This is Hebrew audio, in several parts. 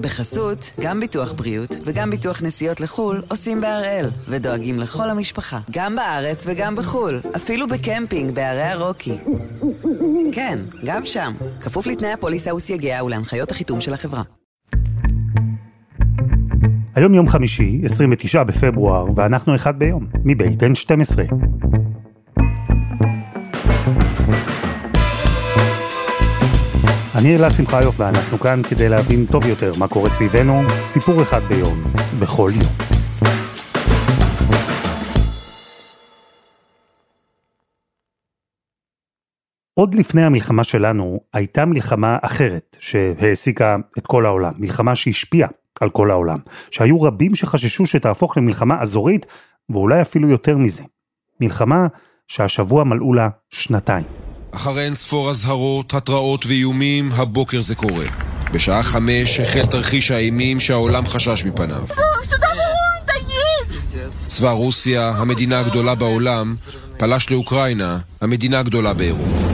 בחסות, גם ביטוח בריאות וגם ביטוח נסיעות לחו"ל עושים בהראל, ודואגים לכל המשפחה, גם בארץ וגם בחו"ל, אפילו בקמפינג בערי הרוקי. כן, גם שם, כפוף לתנאי הפוליסה וסייגיה ולהנחיות החיתום של החברה. היום יום חמישי, 29 בפברואר, ואנחנו אחד ביום, מבית N12. אני אלעד שמחיוף ואנחנו כאן כדי להבין טוב יותר מה קורה סביבנו, סיפור אחד ביום, בכל יום. עוד לפני המלחמה שלנו, הייתה מלחמה אחרת שהעסיקה את כל העולם, מלחמה שהשפיעה על כל העולם, שהיו רבים שחששו שתהפוך למלחמה אזורית, ואולי אפילו יותר מזה. מלחמה שהשבוע מלאו לה שנתיים. אחרי אין ספור אזהרות, התראות ואיומים, הבוקר זה קורה. בשעה חמש החל תרחיש האימים שהעולם חשש מפניו. צבא רוסיה, המדינה הגדולה בעולם, פלש לאוקראינה, המדינה הגדולה באירופה.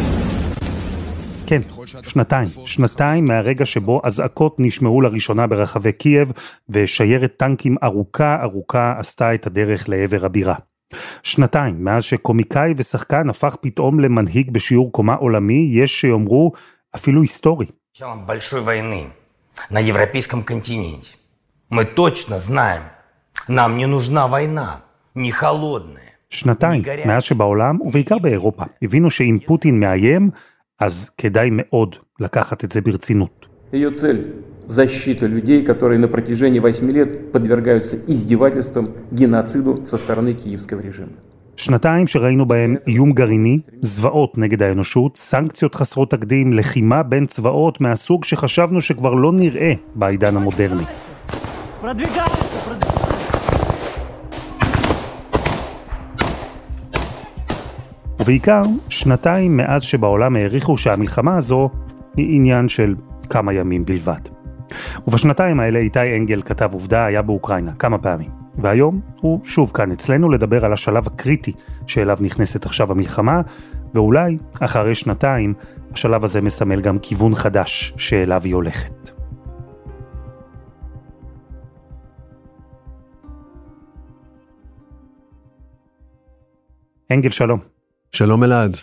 כן, שנתיים. שנתיים מהרגע שבו אזעקות נשמעו לראשונה ברחבי קייב, ושיירת טנקים ארוכה ארוכה עשתה את הדרך לעבר הבירה. שנתיים מאז שקומיקאי ושחקן הפך פתאום למנהיג בשיעור קומה עולמי, יש שיאמרו אפילו היסטורי. на европейском континенте. Мы точно знаем, нам не нужна война, не холодная. שנתיים מאז שבעולם, ובעיקר באירופה, הבינו שאם פוטין מאיים, אז כדאי מאוד לקחת את זה ברצינות. Ее цель – защита людей, которые на протяжении 8 лет подвергаются издевательствам, геноциду со стороны киевского режима. שנתיים שראינו בהם איום גרעיני, זוועות נגד האנושות, סנקציות חסרות תקדים, לחימה בין צבאות מהסוג שחשבנו שכבר לא נראה בעידן המודרני. ובעיקר, שנתיים מאז שבעולם העריכו שהמלחמה הזו היא עניין של כמה ימים בלבד. ובשנתיים האלה איתי אנגל כתב עובדה, היה באוקראינה כמה פעמים. והיום הוא שוב כאן אצלנו לדבר על השלב הקריטי שאליו נכנסת עכשיו המלחמה, ואולי אחרי שנתיים השלב הזה מסמל גם כיוון חדש שאליו היא הולכת. אנגל שלום. שלום אלעד.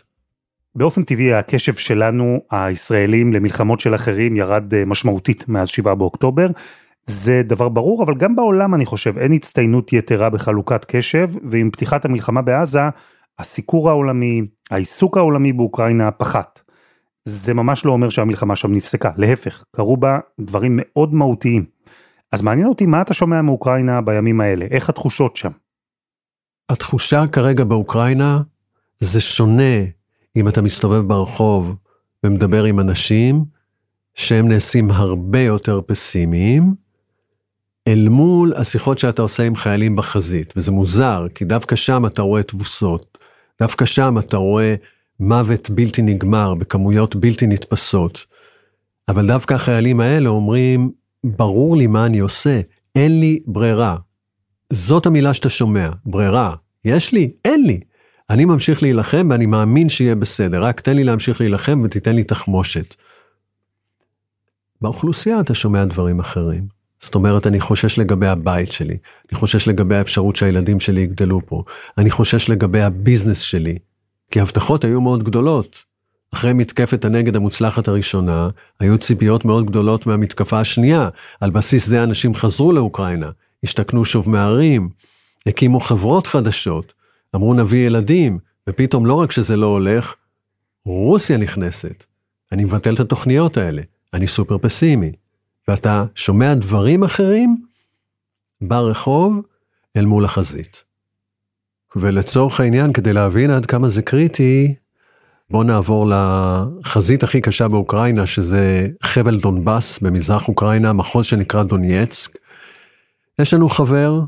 באופן טבעי הקשב שלנו, הישראלים, למלחמות של אחרים ירד אה, משמעותית מאז 7 באוקטובר. זה דבר ברור, אבל גם בעולם אני חושב אין הצטיינות יתרה בחלוקת קשב, ועם פתיחת המלחמה בעזה, הסיקור העולמי, העיסוק העולמי באוקראינה פחת. זה ממש לא אומר שהמלחמה שם נפסקה, להפך, קרו בה דברים מאוד מהותיים. אז מעניין אותי מה אתה שומע מאוקראינה בימים האלה, איך התחושות שם? התחושה כרגע באוקראינה זה שונה אם אתה מסתובב ברחוב ומדבר עם אנשים שהם נעשים הרבה יותר פסימיים, אל מול השיחות שאתה עושה עם חיילים בחזית, וזה מוזר, כי דווקא שם אתה רואה תבוסות, דווקא שם אתה רואה מוות בלתי נגמר בכמויות בלתי נתפסות. אבל דווקא החיילים האלה אומרים, ברור לי מה אני עושה, אין לי ברירה. זאת המילה שאתה שומע, ברירה. יש לי? אין לי. אני ממשיך להילחם ואני מאמין שיהיה בסדר, רק תן לי להמשיך להילחם ותיתן לי תחמושת. באוכלוסייה אתה שומע דברים אחרים. זאת אומרת, אני חושש לגבי הבית שלי, אני חושש לגבי האפשרות שהילדים שלי יגדלו פה, אני חושש לגבי הביזנס שלי, כי ההבטחות היו מאוד גדולות. אחרי מתקפת הנגד המוצלחת הראשונה, היו ציפיות מאוד גדולות מהמתקפה השנייה. על בסיס זה אנשים חזרו לאוקראינה, השתכנו שוב מערים, הקימו חברות חדשות, אמרו נביא ילדים, ופתאום לא רק שזה לא הולך, רוסיה נכנסת. אני מבטל את התוכניות האלה, אני סופר פסימי. ואתה שומע דברים אחרים ברחוב אל מול החזית. ולצורך העניין, כדי להבין עד כמה זה קריטי, בואו נעבור לחזית הכי קשה באוקראינה, שזה חבל דונבאס במזרח אוקראינה, מחוז שנקרא דונייצק. יש לנו חבר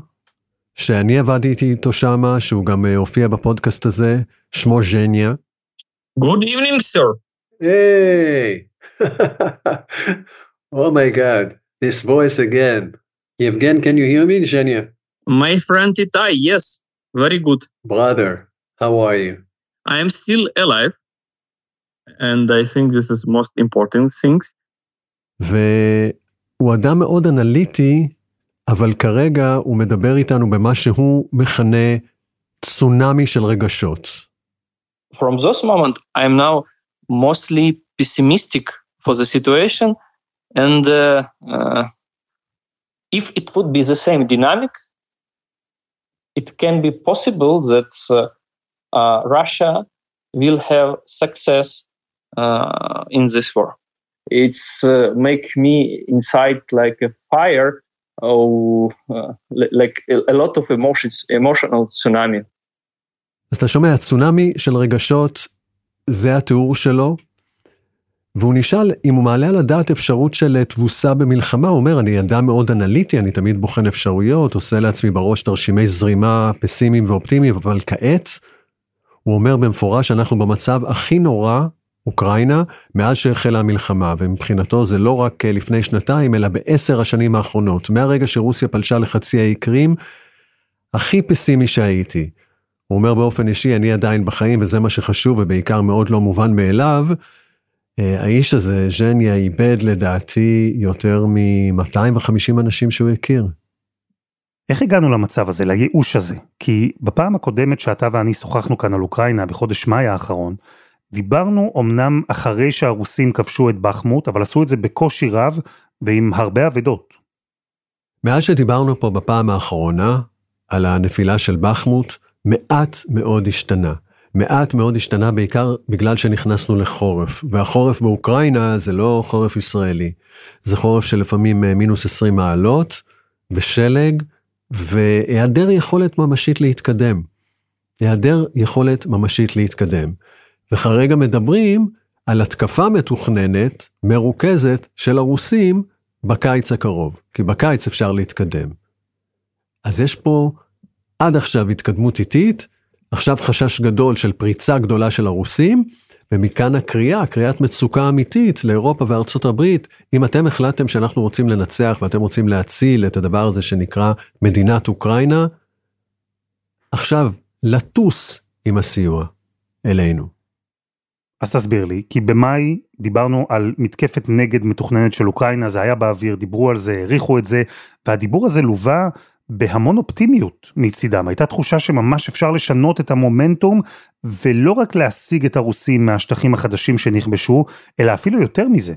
שאני עבדתי איתו שמה, שהוא גם הופיע בפודקאסט הזה, שמו ז'ניה. Good evening, sir. Hey! oh my god, this voice again. Yevgen, can you hear me, Zhenya? My friend Itai, yes, very good. Brother, how are you? I am still alive, and I think this is most important things. הוא אדם מאוד אנליטי, אבל כרגע הוא מדבר איתנו במה שהוא מכנה צונאמי של רגשות. From those moment, I am now mostly pessimistic for the situation, and uh, uh, if it would be the same dynamic, it can be possible that uh, uh, Russia will have success uh, in this war. It's uh, make me inside like a fire, uh, li- like a, lot of emotions, emotional tsunami. אז אתה שומע, צונאמי של רגשות, זה התיאור שלו, והוא נשאל אם הוא מעלה על הדעת אפשרות של תבוסה במלחמה, הוא אומר, אני אדם מאוד אנליטי, אני תמיד בוחן אפשרויות, עושה לעצמי בראש תרשימי זרימה פסימיים ואופטימיים, אבל כעת, הוא אומר במפורש שאנחנו במצב הכי נורא, אוקראינה, מאז שהחלה המלחמה, ומבחינתו זה לא רק לפני שנתיים, אלא בעשר השנים האחרונות, מהרגע שרוסיה פלשה לחצי האי קרים, הכי פסימי שהייתי. הוא אומר באופן אישי, אני עדיין בחיים וזה מה שחשוב ובעיקר מאוד לא מובן מאליו. אה, האיש הזה, ז'ניה, איבד לדעתי יותר מ-250 אנשים שהוא הכיר. איך הגענו למצב הזה, לייאוש הזה? כי בפעם הקודמת שאתה ואני שוחחנו כאן על אוקראינה, בחודש מאי האחרון, דיברנו אמנם אחרי שהרוסים כבשו את בחמוט, אבל עשו את זה בקושי רב ועם הרבה אבדות. מאז שדיברנו פה בפעם האחרונה על הנפילה של בחמוט, מעט מאוד השתנה. מעט מאוד השתנה בעיקר בגלל שנכנסנו לחורף, והחורף באוקראינה זה לא חורף ישראלי. זה חורף של לפעמים אה, מינוס 20 מעלות, ושלג, והיעדר יכולת ממשית להתקדם. היעדר יכולת ממשית להתקדם. וכרגע מדברים על התקפה מתוכננת, מרוכזת, של הרוסים בקיץ הקרוב, כי בקיץ אפשר להתקדם. אז יש פה עד עכשיו התקדמות איטית, עכשיו חשש גדול של פריצה גדולה של הרוסים, ומכאן הקריאה, קריאת מצוקה אמיתית לאירופה וארצות הברית, אם אתם החלטתם שאנחנו רוצים לנצח ואתם רוצים להציל את הדבר הזה שנקרא מדינת אוקראינה, עכשיו לטוס עם הסיוע אלינו. אז תסביר לי, כי במאי דיברנו על מתקפת נגד מתוכננת של אוקראינה, זה היה באוויר, דיברו על זה, העריכו את זה, והדיבור הזה לווה בהמון אופטימיות מצידם. הייתה תחושה שממש אפשר לשנות את המומנטום, ולא רק להשיג את הרוסים מהשטחים החדשים שנכבשו, אלא אפילו יותר מזה.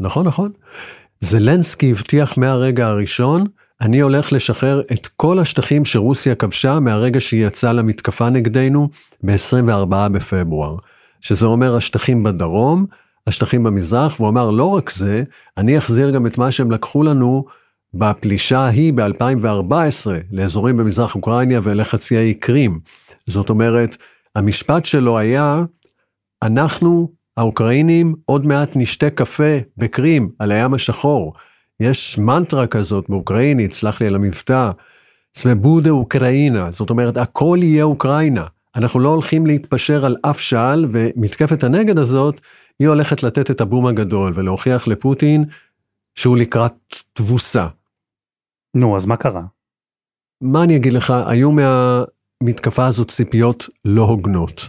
נכון, נכון. זלנסקי הבטיח מהרגע הראשון, אני הולך לשחרר את כל השטחים שרוסיה כבשה מהרגע שהיא יצאה למתקפה נגדנו ב-24 בפברואר. שזה אומר השטחים בדרום, השטחים במזרח, והוא אמר לא רק זה, אני אחזיר גם את מה שהם לקחו לנו בפלישה ההיא ב-2014 לאזורים במזרח אוקראינה ולחצי האי קרים. זאת אומרת, המשפט שלו היה, אנחנו, האוקראינים, עוד מעט נשתה קפה בקרים על הים השחור. יש מנטרה כזאת באוקראינית, סלח לי על המבטא, סמבודה אוקראינה, זאת אומרת, הכל יהיה אוקראינה. אנחנו לא הולכים להתפשר על אף שעל, ומתקפת הנגד הזאת, היא הולכת לתת את הבום הגדול ולהוכיח לפוטין שהוא לקראת תבוסה. נו, אז מה קרה? מה אני אגיד לך, היו מהמתקפה הזאת ציפיות לא הוגנות.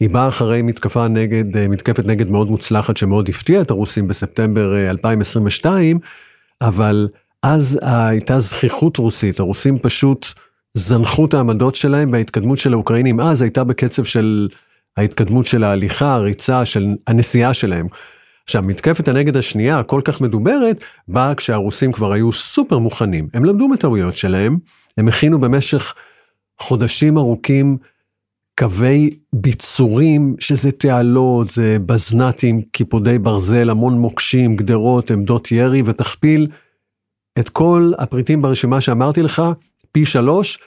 היא באה אחרי מתקפה נגד, מתקפת נגד מאוד מוצלחת שמאוד הפתיעה את הרוסים בספטמבר 2022, אבל אז הייתה זכיחות רוסית, הרוסים פשוט זנחו את העמדות שלהם וההתקדמות של האוקראינים אז הייתה בקצב של ההתקדמות של ההליכה, הריצה, של הנסיעה שלהם. עכשיו, מתקפת הנגד השנייה, הכל כך מדוברת, באה כשהרוסים כבר היו סופר מוכנים. הם למדו מטעויות שלהם, הם הכינו במשך חודשים ארוכים קווי ביצורים, שזה תעלות, זה בזנ"טים, קיפודי ברזל, המון מוקשים, גדרות, עמדות ירי, ותכפיל את כל הפריטים ברשימה שאמרתי לך, פי שלוש,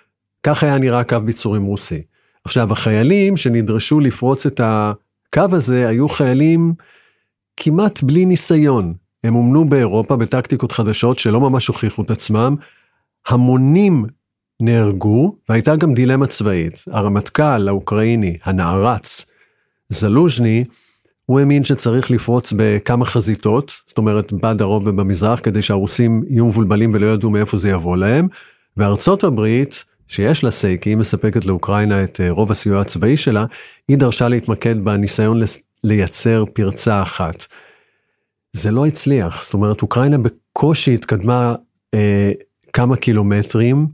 כך היה נראה קו ביצורים רוסי. עכשיו, החיילים שנדרשו לפרוץ את הקו הזה היו חיילים כמעט בלי ניסיון. הם אומנו באירופה בטקטיקות חדשות שלא ממש הוכיחו את עצמם. המונים נהרגו, והייתה גם דילמה צבאית. הרמטכ"ל האוקראיני, הנערץ, זלוז'ני, הוא האמין שצריך לפרוץ בכמה חזיתות, זאת אומרת בדרום ובמזרח, כדי שהרוסים יהיו מבולבלים ולא ידעו מאיפה זה יבוא להם. וארצות הברית, שיש לה סיי, כי היא מספקת לאוקראינה את רוב הסיוע הצבאי שלה, היא דרשה להתמקד בניסיון לייצר פרצה אחת. זה לא הצליח, זאת אומרת, אוקראינה בקושי התקדמה אה, כמה קילומטרים,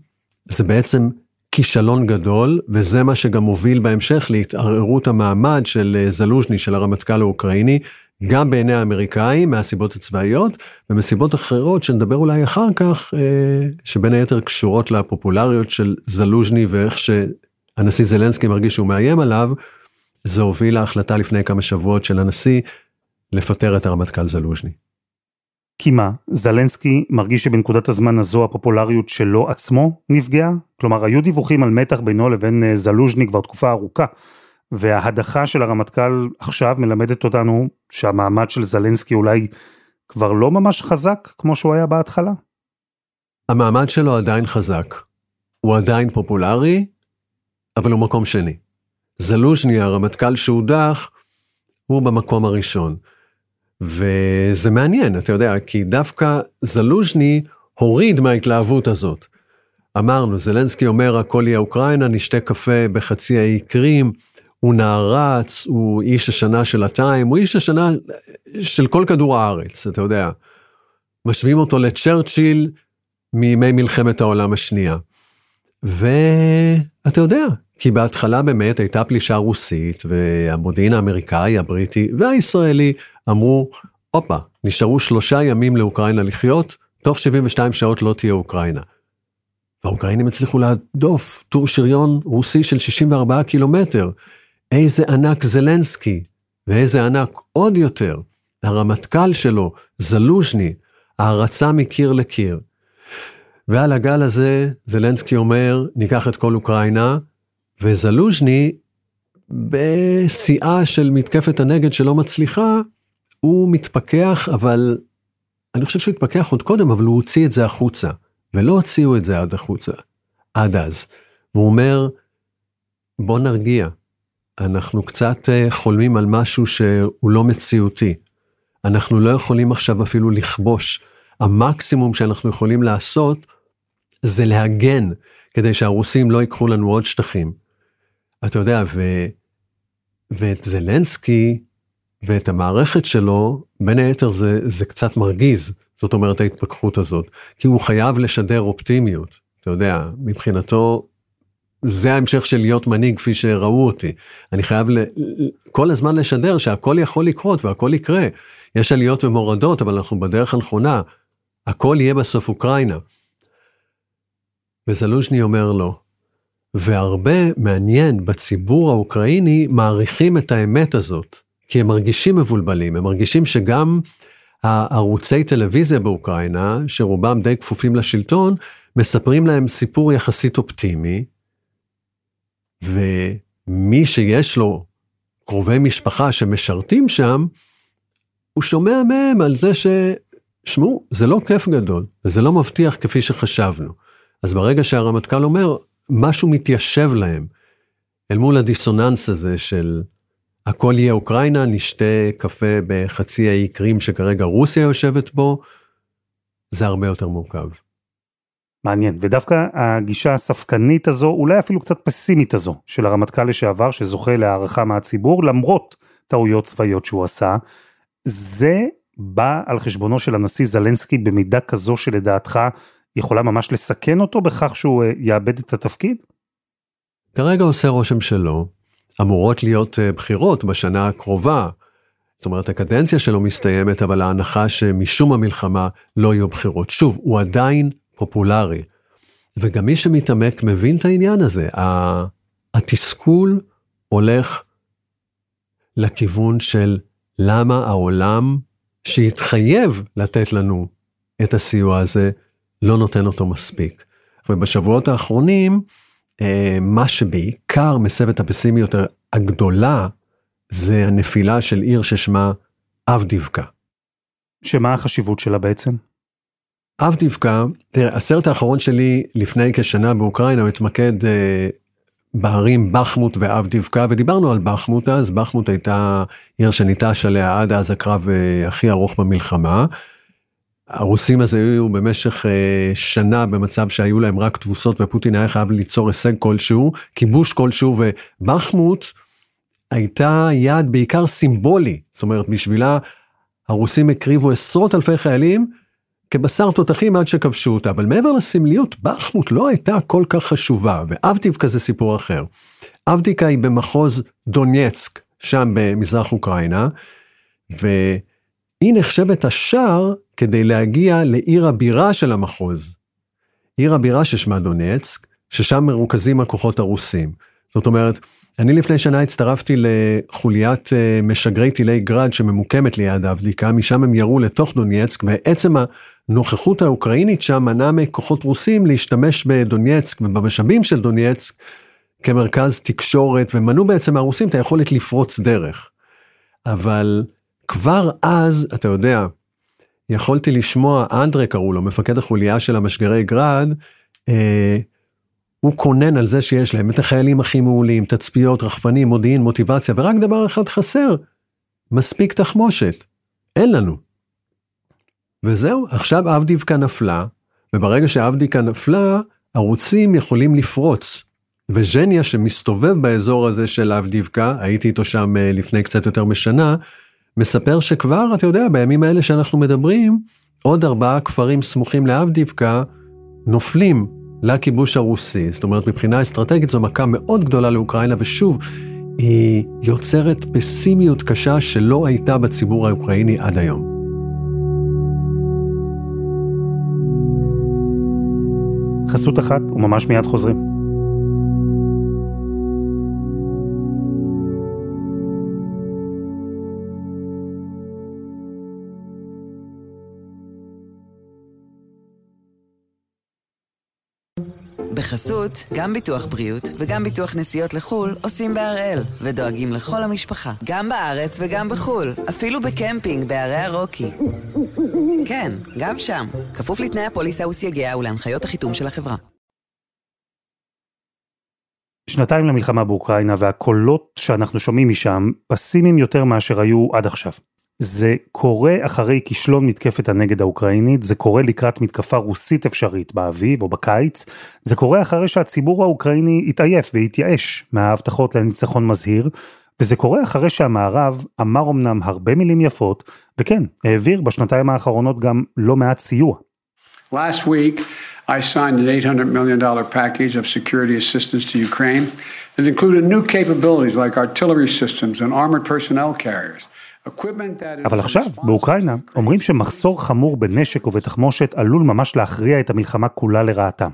זה בעצם כישלון גדול, וזה מה שגם הוביל בהמשך להתערערות המעמד של אה, זלוז'ני, של הרמטכ"ל האוקראיני, גם בעיני האמריקאים מהסיבות הצבאיות, ומסיבות אחרות שנדבר אולי אחר כך, אה, שבין היתר קשורות לפופולריות של זלוז'ני ואיך שהנשיא זלנסקי מרגיש שהוא מאיים עליו, זה הוביל להחלטה לפני כמה שבועות של הנשיא לפטר את הרמטכ"ל זלוז'ני. כי מה, זלנסקי מרגיש שבנקודת הזמן הזו הפופולריות שלו עצמו נפגעה? כלומר, היו דיווחים על מתח בינו לבין אה, זלוז'ני כבר תקופה ארוכה, וההדחה של הרמטכ"ל עכשיו מלמדת אותנו שהמעמד של זלנסקי אולי כבר לא ממש חזק כמו שהוא היה בהתחלה? המעמד שלו עדיין חזק. הוא עדיין פופולרי, אבל הוא מקום שני. זלוז'ני, הרמטכ"ל שהודח, הוא במקום הראשון. וזה מעניין, אתה יודע, כי דווקא זלוז'ני הוריד מההתלהבות הזאת. אמרנו, זלנסקי אומר, הכל יהיה אוקראינה, נשתה קפה בחצי האי קרים, הוא נערץ, הוא איש השנה של הטיים, הוא איש השנה של כל כדור הארץ, אתה יודע. משווים אותו לצ'רצ'יל מימי מלחמת העולם השנייה. ואתה יודע, כי בהתחלה באמת הייתה פלישה רוסית, והמודיעין האמריקאי, הבריטי והישראלי אמרו, הופה, נשארו שלושה ימים לאוקראינה לחיות, תוך 72 שעות לא תהיה אוקראינה. והאוקראינים הצליחו להדוף טור שריון רוסי של 64 קילומטר. איזה ענק זלנסקי, ואיזה ענק עוד יותר, הרמטכ"ל שלו, זלוז'ני, הערצה מקיר לקיר. ועל הגל הזה, זלנסקי אומר, ניקח את כל אוקראינה, וזלוז'ני, בשיאה של מתקפת הנגד שלא מצליחה, הוא מתפכח, אבל אני חושב שהוא התפכח עוד קודם, אבל הוא הוציא את זה החוצה, ולא הוציאו את זה עד החוצה, עד אז. והוא אומר, בוא נרגיע, אנחנו קצת אה, חולמים על משהו שהוא לא מציאותי. אנחנו לא יכולים עכשיו אפילו לכבוש. המקסימום שאנחנו יכולים לעשות זה להגן כדי שהרוסים לא ייקחו לנו עוד שטחים. אתה יודע, ו... ואת זלנסקי ואת המערכת שלו, בין היתר זה, זה קצת מרגיז, זאת אומרת ההתפכחות הזאת, כי הוא חייב לשדר אופטימיות, אתה יודע, מבחינתו זה ההמשך של להיות מנהיג כפי שראו אותי. אני חייב ל... כל הזמן לשדר שהכל יכול לקרות והכל יקרה. יש עליות ומורדות, אבל אנחנו בדרך הנכונה. הכל יהיה בסוף אוקראינה. וזלוז'ני אומר לא. והרבה, מעניין, בציבור האוקראיני מעריכים את האמת הזאת, כי הם מרגישים מבולבלים, הם מרגישים שגם הערוצי טלוויזיה באוקראינה, שרובם די כפופים לשלטון, מספרים להם סיפור יחסית אופטימי, ומי שיש לו קרובי משפחה שמשרתים שם, הוא שומע מהם על זה ש... שמעו, זה לא כיף גדול, וזה לא מבטיח כפי שחשבנו. אז ברגע שהרמטכ"ל אומר, משהו מתיישב להם, אל מול הדיסוננס הזה של הכל יהיה אוקראינה, נשתה קפה בחצי האי קרים שכרגע רוסיה יושבת בו, זה הרבה יותר מורכב. מעניין, ודווקא הגישה הספקנית הזו, אולי אפילו קצת פסימית הזו, של הרמטכ"ל לשעבר, שזוכה להערכה מהציבור, למרות טעויות צבאיות שהוא עשה, זה בא על חשבונו של הנשיא זלנסקי במידה כזו שלדעתך יכולה ממש לסכן אותו בכך שהוא אה, יאבד את התפקיד? כרגע עושה רושם שלא. אמורות להיות אה, בחירות בשנה הקרובה. זאת אומרת, הקדנציה שלו מסתיימת, אבל ההנחה שמשום המלחמה לא יהיו בחירות. שוב, הוא עדיין פופולרי. וגם מי שמתעמק מבין את העניין הזה. התסכול הולך לכיוון של למה העולם שהתחייב לתת לנו את הסיוע הזה, לא נותן אותו מספיק. ובשבועות האחרונים, אה, מה שבעיקר מסב את הפסימיות הגדולה, זה הנפילה של עיר ששמה אבדיבקה. שמה החשיבות שלה בעצם? אבדיבקה, תראה, הסרט האחרון שלי לפני כשנה באוקראינה, התמקד אה, בערים בחמוט ואבדיבקה, ודיברנו על בחמוט אז, בחמוט הייתה עיר שניטש עליה עד אז הקרב אה, הכי ארוך במלחמה. הרוסים אז היו במשך אה, שנה במצב שהיו להם רק תבוסות ופוטין היה חייב ליצור הישג כלשהו, כיבוש כלשהו, ובחמוט הייתה יעד בעיקר סימבולי, זאת אומרת בשבילה הרוסים הקריבו עשרות אלפי חיילים כבשר תותחים עד שכבשו אותה, אבל מעבר לסמליות, בחמות לא הייתה כל כך חשובה, ואבדיבקה זה סיפור אחר. אבדיקה היא במחוז דונייצק, שם במזרח אוקראינה, והיא נחשבת השער כדי להגיע לעיר הבירה של המחוז. עיר הבירה ששמה דונייצק, ששם מרוכזים הכוחות הרוסים. זאת אומרת, אני לפני שנה הצטרפתי לחוליית אה, משגרי טילי גראד שממוקמת ליד אבדיקה, משם הם ירו לתוך דונייצק, ועצם הנוכחות האוקראינית שם מנע מכוחות רוסים להשתמש בדונייצק ובמשאבים של דונייצק כמרכז תקשורת, ומנעו בעצם מהרוסים את היכולת לפרוץ דרך. אבל כבר אז, אתה יודע, יכולתי לשמוע, אנדרה קראו לו, מפקד החוליה של המשגרי גראד, אה, הוא קונן על זה שיש להם את החיילים הכי מעולים, תצפיות, רחפנים, מודיעין, מוטיבציה, ורק דבר אחד חסר, מספיק תחמושת. אין לנו. וזהו, עכשיו אבדיבקה נפלה, וברגע שאבדיקה נפלה, הרוסים יכולים לפרוץ. וז'ניה שמסתובב באזור הזה של אבדיבקה, הייתי איתו שם אה, לפני קצת יותר משנה, מספר שכבר, אתה יודע, בימים האלה שאנחנו מדברים, עוד ארבעה כפרים סמוכים לאבדיבקה נופלים לכיבוש הרוסי. זאת אומרת, מבחינה אסטרטגית זו מכה מאוד גדולה לאוקראינה, ושוב, היא יוצרת פסימיות קשה שלא הייתה בציבור האוקראיני עד היום. חסות אחת וממש מיד חוזרים. בחסות, גם ביטוח בריאות וגם ביטוח נסיעות לחו"ל עושים בהראל, ודואגים לכל המשפחה, גם בארץ וגם בחו"ל, אפילו בקמפינג בערי הרוקי. כן, גם שם, כפוף לתנאי הפוליסה וסייגיה ולהנחיות החיתום של החברה. שנתיים למלחמה באוקראינה והקולות שאנחנו שומעים משם פסימיים יותר מאשר היו עד עכשיו. זה קורה אחרי כישלון מתקפת הנגד האוקראינית, זה קורה לקראת מתקפה רוסית אפשרית באביב או בקיץ, זה קורה אחרי שהציבור האוקראיני התעייף והתייאש מההבטחות לניצחון מזהיר, וזה קורה אחרי שהמערב אמר אמנם הרבה מילים יפות, וכן, העביר בשנתיים האחרונות גם לא מעט סיוע. Last week, I signed an $800 million package of security assistance to Ukraine that included new capabilities like artillery systems and armored personnel carriers. אבל עכשיו, באוקראינה, אומרים שמחסור חמור בנשק ובתחמושת עלול ממש להכריע את המלחמה כולה לרעתם.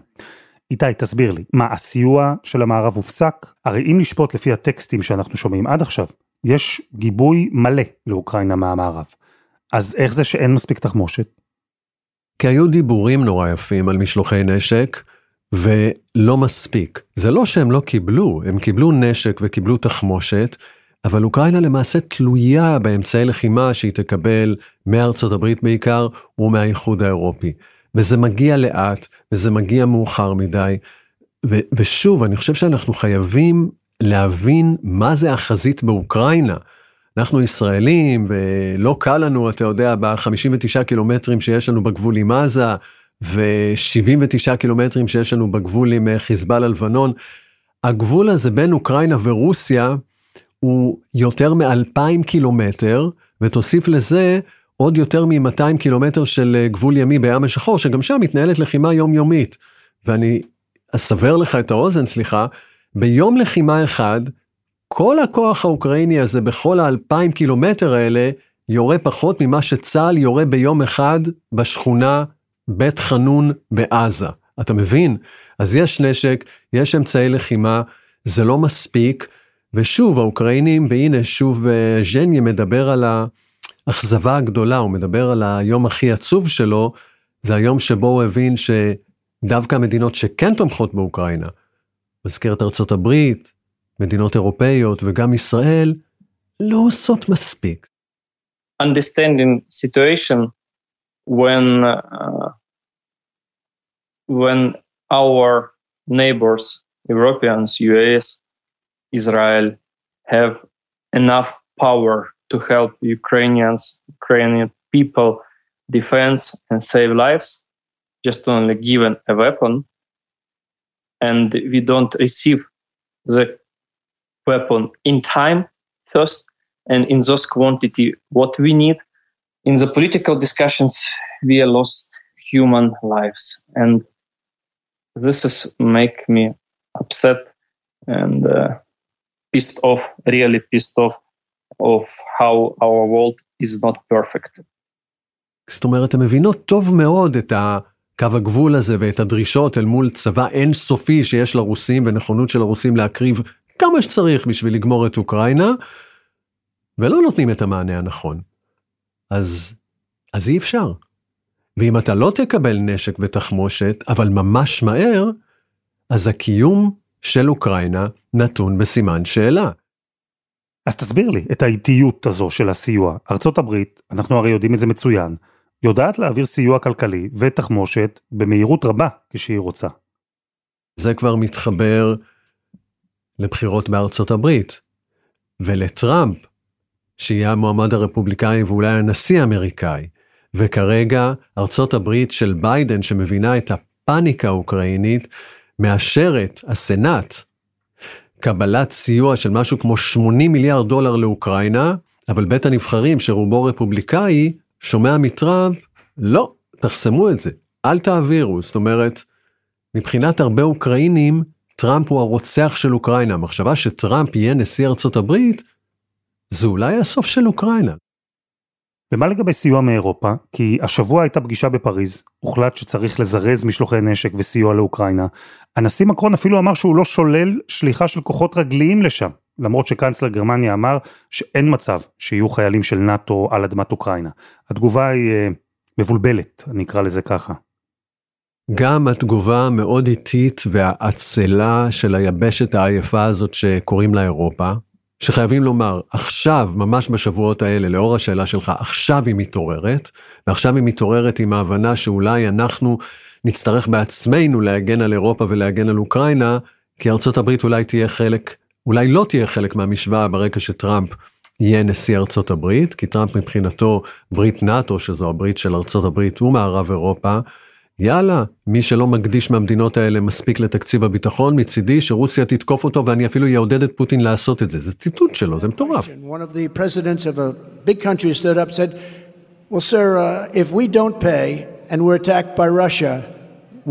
איתי, תסביר לי, מה, הסיוע של המערב הופסק? הרי אם לשפוט לפי הטקסטים שאנחנו שומעים עד עכשיו, יש גיבוי מלא לאוקראינה מהמערב. אז איך זה שאין מספיק תחמושת? כי היו דיבורים נורא יפים על משלוחי נשק, ולא מספיק. זה לא שהם לא קיבלו, הם קיבלו נשק וקיבלו תחמושת, אבל אוקראינה למעשה תלויה באמצעי לחימה שהיא תקבל מארצות הברית בעיקר ומהאיחוד האירופי. וזה מגיע לאט, וזה מגיע מאוחר מדי. ו- ושוב, אני חושב שאנחנו חייבים להבין מה זה החזית באוקראינה. אנחנו ישראלים, ולא קל לנו, אתה יודע, ב-59 קילומטרים שיש לנו בגבול עם עזה, ו-79 קילומטרים שיש לנו בגבול עם אה, חיזבאללה לבנון. הגבול הזה בין אוקראינה ורוסיה, הוא יותר מאלפיים קילומטר, ותוסיף לזה עוד יותר מ-200 קילומטר של אה, גבול ימי בים השחור, שגם שם מתנהלת לחימה יומיומית. ואני אסבר לך את האוזן, סליחה, ביום לחימה אחד, כל הכוח האוקראיני הזה בכל האלפיים קילומטר האלה, יורה פחות ממה שצה"ל יורה ביום אחד בשכונה בית חנון בעזה. אתה מבין? אז יש נשק, יש אמצעי לחימה, זה לא מספיק. ושוב, האוקראינים, והנה שוב אה, ז'ניה מדבר על האכזבה הגדולה, הוא מדבר על היום הכי עצוב שלו, זה היום שבו הוא הבין שדווקא מדינות שכן תומכות באוקראינה, מזכיר את ארצות הברית, מדינות אירופאיות וגם ישראל, לא עושות מספיק. Understanding situation when uh, when our neighbors, Europeans, US, Israel have enough power to help Ukrainians, Ukrainian people defend and save lives, just only given a weapon, and we don't receive the weapon in time first and in those quantity what we need. In the political discussions, we lost human lives. And this is make me upset and uh, pissed off, really pissed off of how our world is not perfect. זאת אומרת, הן מבינות טוב מאוד את הקו הגבול הזה ואת הדרישות אל מול צבא אינסופי שיש לרוסים ונכונות של הרוסים להקריב כמה שצריך בשביל לגמור את אוקראינה, ולא נותנים את המענה הנכון. אז, אז אי אפשר. ואם אתה לא תקבל נשק ותחמושת, אבל ממש מהר, אז הקיום של אוקראינה נתון בסימן שאלה. אז תסביר לי את האיטיות הזו של הסיוע. ארצות הברית, אנחנו הרי יודעים את זה מצוין, יודעת להעביר סיוע כלכלי ותחמושת במהירות רבה כשהיא רוצה. זה כבר מתחבר לבחירות בארצות הברית, ולטראמפ, שיהיה המועמד הרפובליקאי ואולי הנשיא האמריקאי. וכרגע ארצות הברית של ביידן, שמבינה את הפאניקה האוקראינית, מאשרת, הסנאט, קבלת סיוע של משהו כמו 80 מיליארד דולר לאוקראינה, אבל בית הנבחרים, שרובו רפובליקאי, שומע מטראמפ, לא, תחסמו את זה, אל תעבירו. זאת אומרת, מבחינת הרבה אוקראינים, טראמפ הוא הרוצח של אוקראינה. המחשבה שטראמפ יהיה נשיא ארצות הברית, זה אולי הסוף של אוקראינה. ומה לגבי סיוע מאירופה? כי השבוע הייתה פגישה בפריז, הוחלט שצריך לזרז משלוחי נשק וסיוע לאוקראינה. הנשיא מקרון אפילו אמר שהוא לא שולל שליחה של כוחות רגליים לשם, למרות שקנצלר גרמניה אמר שאין מצב שיהיו חיילים של נאט"ו על אדמת אוקראינה. התגובה היא אה, מבולבלת, אני אקרא לזה ככה. גם התגובה המאוד איטית והאצלה של היבשת העייפה הזאת שקוראים לה אירופה, שחייבים לומר, עכשיו, ממש בשבועות האלה, לאור השאלה שלך, עכשיו היא מתעוררת, ועכשיו היא מתעוררת עם ההבנה שאולי אנחנו נצטרך בעצמנו להגן על אירופה ולהגן על אוקראינה, כי ארצות הברית אולי תהיה חלק, אולי לא תהיה חלק מהמשוואה ברגע שטראמפ יהיה נשיא ארצות הברית, כי טראמפ מבחינתו ברית נאט"ו, שזו הברית של ארצות הברית ומערב אירופה, יאללה, מי שלא מקדיש מהמדינות האלה מספיק לתקציב הביטחון, מצידי שרוסיה תתקוף אותו ואני אפילו יעודד את פוטין לעשות את זה. זה ציטוט שלו, זה מטורף. Well, sir, uh, if we don't pay and we're attacked by Russia,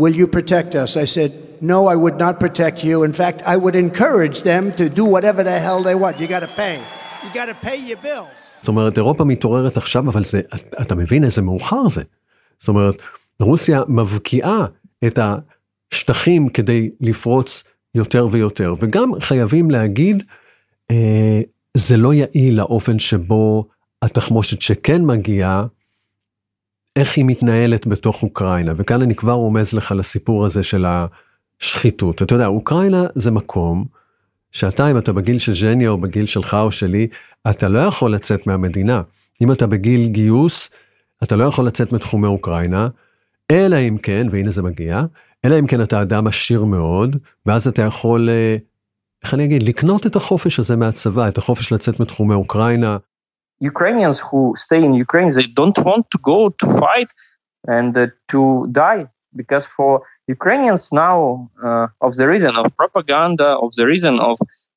will you protect us? I said, no, I would not protect you. In fact, I would encourage them to do whatever the hell they want. You got to pay. You got to pay your bills. זאת אומרת, אירופה מתעוררת עכשיו, אבל זה, אתה מבין איזה מאוחר זה. זאת אומרת, רוסיה מבקיעה את השטחים כדי לפרוץ יותר ויותר, וגם חייבים להגיד, אה, זה לא יעיל לאופן שבו התחמושת שכן מגיעה, איך היא מתנהלת בתוך אוקראינה, וכאן אני כבר רומז לך לסיפור הזה של השחיתות. אתה יודע, אוקראינה זה מקום שאתה, אם אתה בגיל של ז'ניה או בגיל שלך או שלי, אתה לא יכול לצאת מהמדינה. אם אתה בגיל גיוס, אתה לא יכול לצאת מתחומי אוקראינה, אלא אם כן, והנה זה מגיע, אלא אם כן אתה אדם עשיר מאוד, ואז אתה יכול, אה, איך אני אגיד, לקנות את החופש הזה מהצבא, את החופש לצאת מתחומי אוקראינה. Ukrainians who stay in Ukraine, they don't want to go to fight and uh, to die because for Ukrainians now, uh, of the reason of propaganda, of the reason of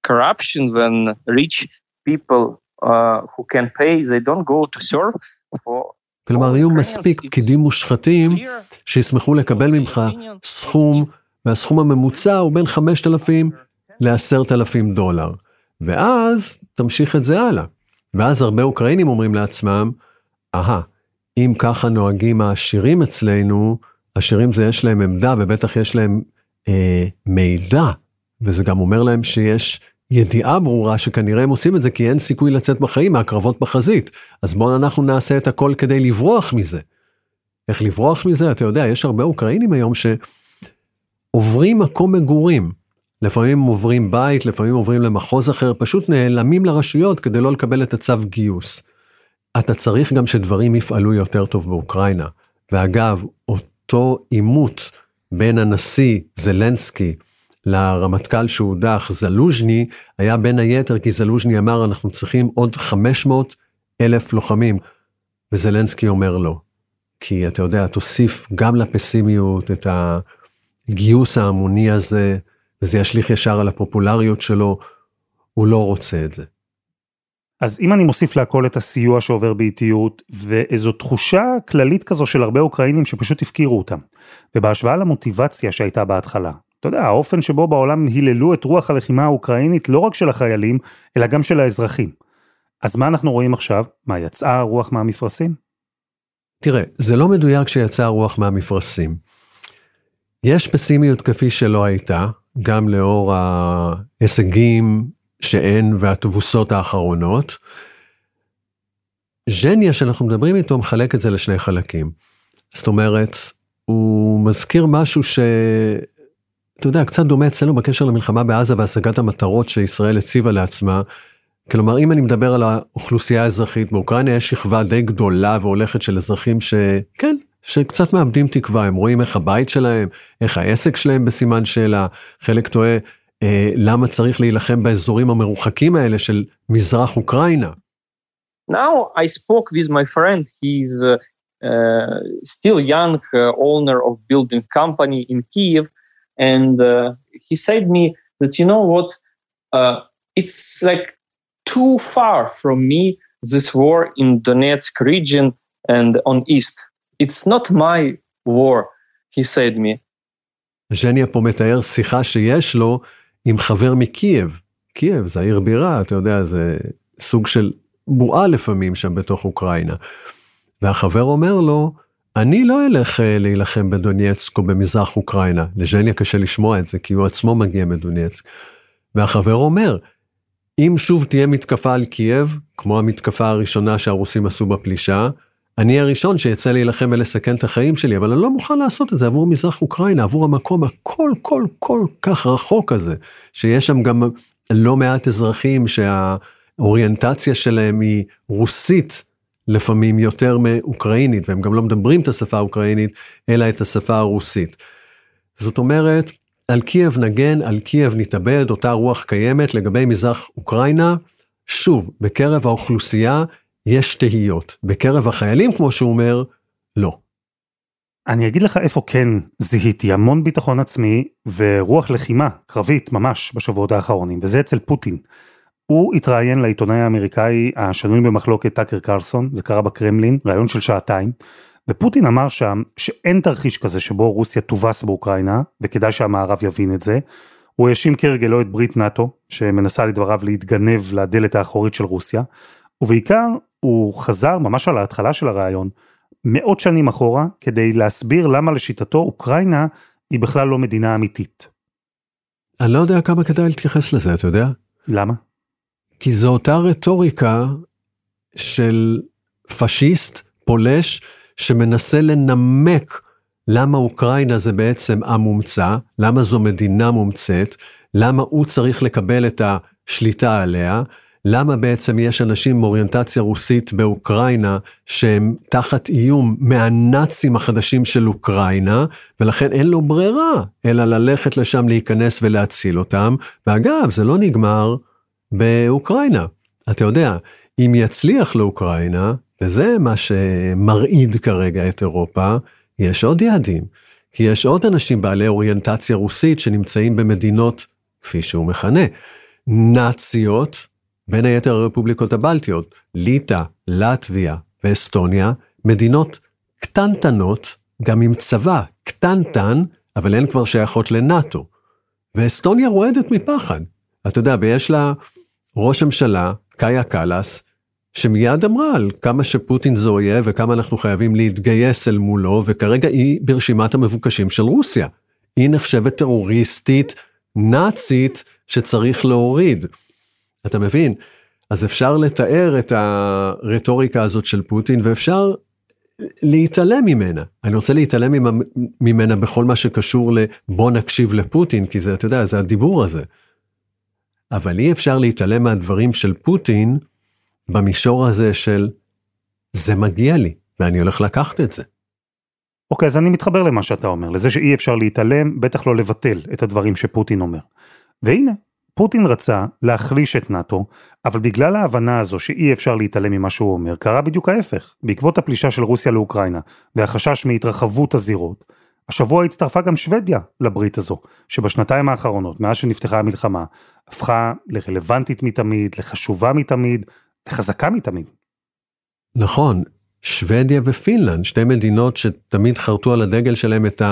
corruption, when rich people uh, who can pay, they don't go to serve for כלומר, יהיו מספיק פקידים מושחתים שישמחו לקבל ממך סכום, והסכום הממוצע הוא בין 5,000 ל-10,000 דולר. ואז תמשיך את זה הלאה. ואז הרבה אוקראינים אומרים לעצמם, אהה, אם ככה נוהגים העשירים אצלנו, עשירים זה יש להם עמדה ובטח יש להם אה, מידע, וזה גם אומר להם שיש ידיעה ברורה שכנראה הם עושים את זה כי אין סיכוי לצאת בחיים מהקרבות בחזית. אז בואו אנחנו נעשה את הכל כדי לברוח מזה. איך לברוח מזה? אתה יודע, יש הרבה אוקראינים היום שעוברים מקום מגורים. לפעמים עוברים בית, לפעמים עוברים למחוז אחר, פשוט נעלמים לרשויות כדי לא לקבל את הצו גיוס. אתה צריך גם שדברים יפעלו יותר טוב באוקראינה. ואגב, אותו עימות בין הנשיא זלנסקי לרמטכ"ל שהודח, זלוז'ני, היה בין היתר כי זלוז'ני אמר אנחנו צריכים עוד 500 אלף לוחמים, וזלנסקי אומר לא. כי אתה יודע, תוסיף גם לפסימיות את הגיוס ההמוני הזה, וזה ישליך ישר על הפופולריות שלו, הוא לא רוצה את זה. אז אם אני מוסיף להכל את הסיוע שעובר באיטיות, ואיזו תחושה כללית כזו של הרבה אוקראינים שפשוט הפקירו אותם, ובהשוואה למוטיבציה שהייתה בהתחלה, אתה יודע, האופן שבו בעולם היללו את רוח הלחימה האוקראינית לא רק של החיילים, אלא גם של האזרחים. אז מה אנחנו רואים עכשיו? מה, יצאה הרוח מהמפרשים? תראה, זה לא מדויק שיצאה הרוח מהמפרשים. יש פסימיות כפי שלא הייתה, גם לאור ההישגים שאין והתבוסות האחרונות. ז'ניה שאנחנו מדברים איתו מחלק את זה לשני חלקים. זאת אומרת, הוא מזכיר משהו ש... אתה יודע, קצת דומה אצלנו בקשר למלחמה בעזה והשגת המטרות שישראל הציבה לעצמה. כלומר, אם אני מדבר על האוכלוסייה האזרחית, באוקראינה יש שכבה די גדולה והולכת של אזרחים שכן, שקצת מאבדים תקווה, הם רואים איך הבית שלהם, איך העסק שלהם בסימן שאלה, חלק טועה, אה, למה צריך להילחם באזורים המרוחקים האלה של מזרח אוקראינה. Now I spoke with my friend, he's uh, still young uh, owner of building company in Kiev, and uh, he said me that you know what, uh, it's like too far from me this war in Donetsk region and on east. It's not my war, he said me. ז'ניה פה מתאר שיחה שיש לו עם חבר מקייב. קייב זה העיר בירה, אתה יודע, זה סוג של בועה לפעמים שם בתוך אוקראינה. והחבר אומר לו, אני לא אלך להילחם בדונייצק או במזרח אוקראינה. לז'ניה קשה לשמוע את זה, כי הוא עצמו מגיע מדונייצק. והחבר אומר, אם שוב תהיה מתקפה על קייב, כמו המתקפה הראשונה שהרוסים עשו בפלישה, אני הראשון שיצא להילחם ולסכן את החיים שלי, אבל אני לא מוכן לעשות את זה עבור מזרח אוקראינה, עבור המקום הכל כל כל כך רחוק הזה, שיש שם גם לא מעט אזרחים שהאוריינטציה שלהם היא רוסית, לפעמים יותר מאוקראינית, והם גם לא מדברים את השפה האוקראינית, אלא את השפה הרוסית. זאת אומרת, על קייב נגן, על קייב נתאבד, אותה רוח קיימת לגבי מזרח אוקראינה. שוב, בקרב האוכלוסייה יש תהיות. בקרב החיילים, כמו שהוא אומר, לא. אני אגיד לך איפה כן זיהיתי המון ביטחון עצמי ורוח לחימה קרבית ממש בשבועות האחרונים, וזה אצל פוטין. הוא התראיין לעיתונאי האמריקאי השנוי במחלוקת טאקר קרלסון, זה קרה בקרמלין, ראיון של שעתיים, ופוטין אמר שם שאין תרחיש כזה שבו רוסיה תובס באוקראינה, וכדאי שהמערב יבין את זה. הוא האשים כהרגלו את ברית נאט"ו, שמנסה לדבריו להתגנב לדלת האחורית של רוסיה, ובעיקר הוא חזר ממש על ההתחלה של הרעיון, מאות שנים אחורה, כדי להסביר למה לשיטתו אוקראינה היא בכלל לא מדינה אמיתית. אני לא יודע כמה כדאי להתייחס לזה, אתה יודע? למה? כי זו אותה רטוריקה של פשיסט, פולש, שמנסה לנמק למה אוקראינה זה בעצם עם מומצא, למה זו מדינה מומצאת, למה הוא צריך לקבל את השליטה עליה, למה בעצם יש אנשים עם אוריינטציה רוסית באוקראינה שהם תחת איום מהנאצים החדשים של אוקראינה, ולכן אין לו ברירה אלא ללכת לשם להיכנס ולהציל אותם. ואגב, זה לא נגמר באוקראינה. אתה יודע, אם יצליח לאוקראינה, וזה מה שמרעיד כרגע את אירופה, יש עוד יעדים. כי יש עוד אנשים בעלי אוריינטציה רוסית שנמצאים במדינות, כפי שהוא מכנה, נאציות, בין היתר הרפובליקות הבלטיות, ליטא, לטביה ואסטוניה, מדינות קטנטנות, גם עם צבא קטנטן, אבל הן כבר שייכות לנאט"ו. ואסטוניה רועדת מפחד. אתה יודע, ויש לה ראש הממשלה, קאיה קאלאס, שמיד אמרה על כמה שפוטין זה אויב וכמה אנחנו חייבים להתגייס אל מולו, וכרגע היא ברשימת המבוקשים של רוסיה. היא נחשבת טרוריסטית, נאצית, שצריך להוריד. אתה מבין? אז אפשר לתאר את הרטוריקה הזאת של פוטין, ואפשר להתעלם ממנה. אני רוצה להתעלם ממנה בכל מה שקשור לבוא נקשיב לפוטין, כי זה, אתה יודע, זה הדיבור הזה. אבל אי אפשר להתעלם מהדברים של פוטין במישור הזה של זה מגיע לי, ואני הולך לקחת את זה. אוקיי, אז אני מתחבר למה שאתה אומר, לזה שאי אפשר להתעלם, בטח לא לבטל את הדברים שפוטין אומר. והנה, פוטין רצה להחליש את נאט"ו, אבל בגלל ההבנה הזו שאי אפשר להתעלם ממה שהוא אומר, קרה בדיוק ההפך. בעקבות הפלישה של רוסיה לאוקראינה, והחשש מהתרחבות הזירות, השבוע הצטרפה גם שוודיה לברית הזו, שבשנתיים האחרונות, מאז שנפתחה המלחמה, הפכה לרלוונטית מתמיד, לחשובה מתמיד, וחזקה מתמיד. נכון, שוודיה ופינלנד, שתי מדינות שתמיד חרטו על הדגל שלהם את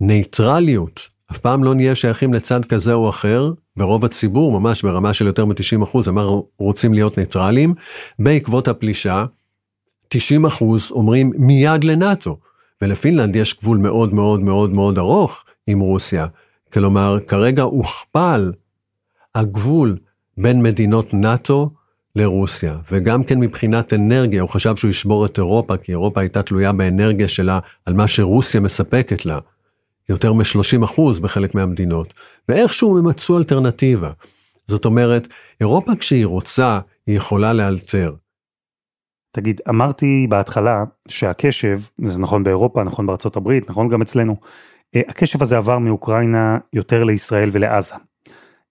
הנייטרליות. אף פעם לא נהיה שייכים לצד כזה או אחר, ברוב הציבור, ממש ברמה של יותר מ-90 אחוז, אמרו אנחנו רוצים להיות נייטרליים. בעקבות הפלישה, 90 אחוז אומרים מיד לנאטו. ולפינלנד יש גבול מאוד מאוד מאוד מאוד ארוך עם רוסיה. כלומר, כרגע הוכפל הגבול בין מדינות נאטו לרוסיה, וגם כן מבחינת אנרגיה, הוא חשב שהוא ישבור את אירופה, כי אירופה הייתה תלויה באנרגיה שלה על מה שרוסיה מספקת לה, יותר מ-30 אחוז בחלק מהמדינות, ואיכשהו הם מצאו אלטרנטיבה. זאת אומרת, אירופה כשהיא רוצה, היא יכולה לאלתר. תגיד, אמרתי בהתחלה שהקשב, זה נכון באירופה, נכון בארצות הברית, נכון גם אצלנו, אה, הקשב הזה עבר מאוקראינה יותר לישראל ולעזה.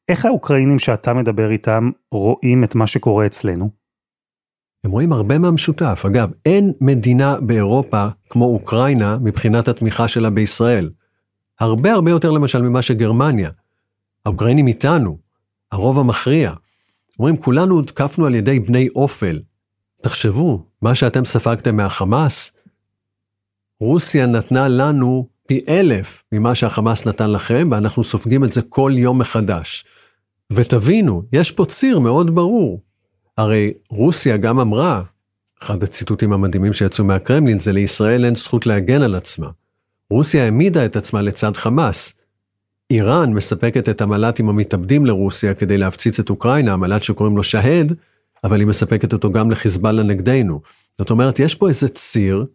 איך האוקראינים שאתה מדבר איתם רואים את מה שקורה אצלנו? הם רואים הרבה מהמשותף. אגב, אין מדינה באירופה כמו אוקראינה מבחינת התמיכה שלה בישראל. הרבה הרבה יותר למשל ממה שגרמניה. האוקראינים איתנו, הרוב המכריע. אומרים, כולנו הותקפנו על ידי בני אופל. תחשבו, מה שאתם ספגתם מהחמאס, רוסיה נתנה לנו פי אלף ממה שהחמאס נתן לכם, ואנחנו סופגים את זה כל יום מחדש. ותבינו, יש פה ציר מאוד ברור. הרי רוסיה גם אמרה, אחד הציטוטים המדהימים שיצאו מהקרמלין, זה לישראל אין זכות להגן על עצמה. רוסיה העמידה את עצמה לצד חמאס. איראן מספקת את המל"טים המתאבדים לרוסיה כדי להפציץ את אוקראינה, המל"ט שקוראים לו שהד, אבל היא מספקת אותו גם לחיזבאללה נגדנו. זאת אומרת, יש פה איזה ציר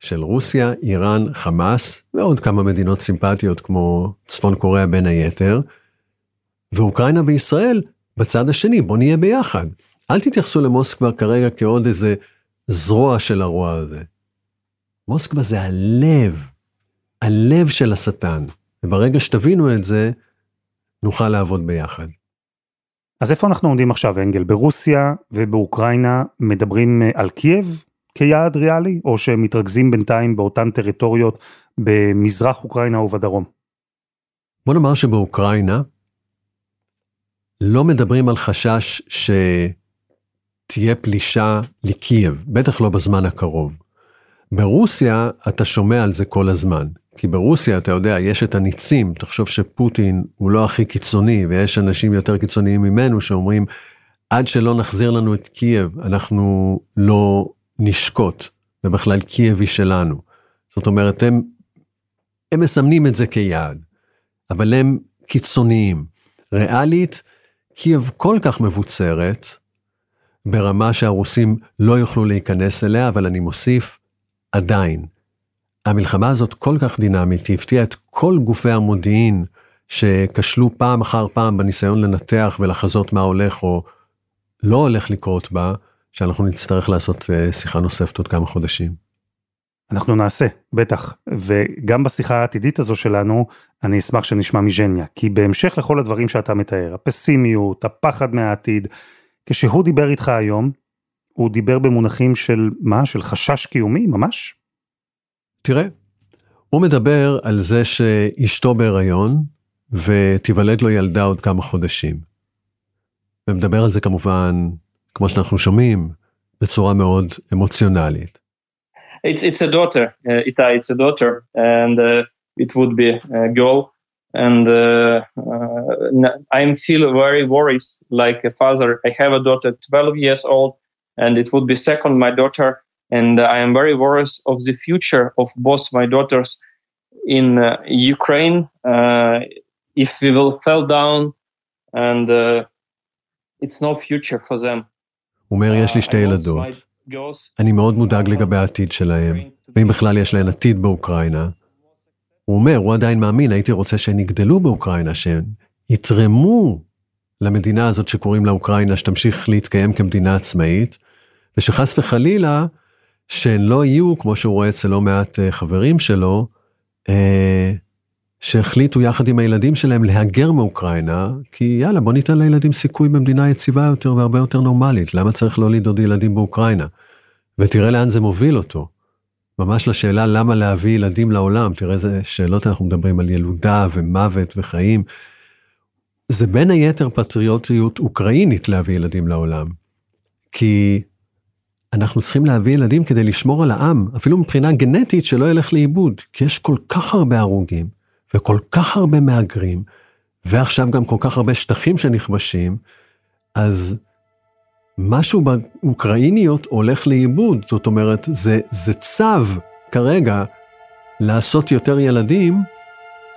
של רוסיה, איראן, חמאס, ועוד כמה מדינות סימפטיות כמו צפון קוריאה בין היתר, ואוקראינה וישראל בצד השני, בוא נהיה ביחד. אל תתייחסו למוסקבה כרגע כעוד איזה זרוע של הרוע הזה. מוסקבה זה הלב, הלב של השטן, וברגע שתבינו את זה, נוכל לעבוד ביחד. אז איפה אנחנו עומדים עכשיו, אנגל? ברוסיה ובאוקראינה מדברים אה, על קייב כיעד ריאלי, או שהם מתרכזים בינתיים באותן טריטוריות במזרח אוקראינה ובדרום? בוא נאמר שבאוקראינה לא מדברים על חשש שתהיה פלישה לקייב, בטח לא בזמן הקרוב. ברוסיה אתה שומע על זה כל הזמן, כי ברוסיה אתה יודע, יש את הניצים, תחשוב שפוטין הוא לא הכי קיצוני, ויש אנשים יותר קיצוניים ממנו שאומרים, עד שלא נחזיר לנו את קייב, אנחנו לא נשקוט, ובכלל קייב היא שלנו. זאת אומרת, הם, הם מסמנים את זה כיעד, אבל הם קיצוניים. ריאלית, קייב כל כך מבוצרת, ברמה שהרוסים לא יוכלו להיכנס אליה, אבל אני מוסיף, עדיין. המלחמה הזאת כל כך דינמית, היא הפתיעה את כל גופי המודיעין שכשלו פעם אחר פעם בניסיון לנתח ולחזות מה הולך או לא הולך לקרות בה, שאנחנו נצטרך לעשות אה, שיחה נוספת עוד כמה חודשים. אנחנו נעשה, בטח. וגם בשיחה העתידית הזו שלנו, אני אשמח שנשמע מז'ניה. כי בהמשך לכל הדברים שאתה מתאר, הפסימיות, הפחד מהעתיד, כשהוא דיבר איתך היום, הוא דיבר במונחים של מה? של חשש קיומי ממש? תראה, הוא מדבר על זה שאשתו בהיריון, ותיוולד לו ילדה עוד כמה חודשים. ומדבר על זה כמובן, כמו שאנחנו שומעים, בצורה מאוד אמוציונלית. It's, it's a daughter, uh, Ita, it's a daughter, and uh, it would be a girl. And uh, uh, I'm feel very worried like a father. I have a daughter, 12 years old, and it would be second my daughter. And I am very worried of the future of both my daughters in uh, Ukraine. Uh, if we will fall down, and uh, it's no future for them. הוא אומר, יש לי שתי ילדות. אני מאוד מודאג לגבי העתיד שלהם, ואם בכלל יש להן עתיד באוקראינה. הוא אומר, הוא עדיין מאמין, הייתי רוצה שהן יגדלו באוקראינה, שהן יתרמו למדינה הזאת שקוראים לה אוקראינה, שתמשיך להתקיים כמדינה עצמאית, ושחס וחלילה, שהן לא יהיו, כמו שהוא רואה אצל לא מעט אה, חברים שלו, אה, שהחליטו יחד עם הילדים שלהם להגר מאוקראינה, כי יאללה, בוא ניתן לילדים סיכוי במדינה יציבה יותר והרבה יותר נורמלית, למה צריך להוליד עוד ילדים באוקראינה? ותראה לאן זה מוביל אותו. ממש לשאלה למה להביא ילדים לעולם, תראה איזה שאלות אנחנו מדברים על ילודה ומוות וחיים. זה בין היתר פטריוטיות אוקראינית להביא ילדים לעולם. כי אנחנו צריכים להביא ילדים כדי לשמור על העם, אפילו מבחינה גנטית שלא ילך לאיבוד, כי יש כל כך הרבה הרוגים, וכל כך הרבה מהגרים, ועכשיו גם כל כך הרבה שטחים שנכבשים, אז משהו באוקראיניות הולך לאיבוד, זאת אומרת, זה, זה צו כרגע לעשות יותר ילדים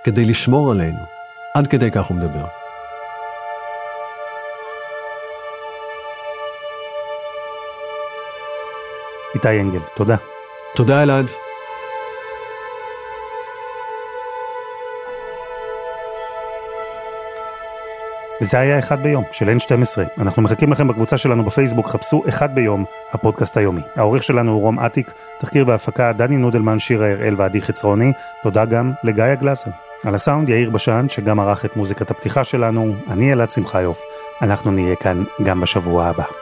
כדי לשמור עלינו. עד כדי כך הוא מדבר. איתי אנגל, תודה. תודה אלעד. וזה היה אחד ביום של N12. אנחנו מחכים לכם בקבוצה שלנו בפייסבוק, חפשו אחד ביום, הפודקאסט היומי. העורך שלנו הוא רום אטיק, תחקיר והפקה דני נודלמן, שירה הראל ועדי חצרוני. תודה גם לגיא גלאזר. על הסאונד יאיר בשן, שגם ערך את מוזיקת הפתיחה שלנו, אני אלעד שמחיוף. אנחנו נהיה כאן גם בשבוע הבא.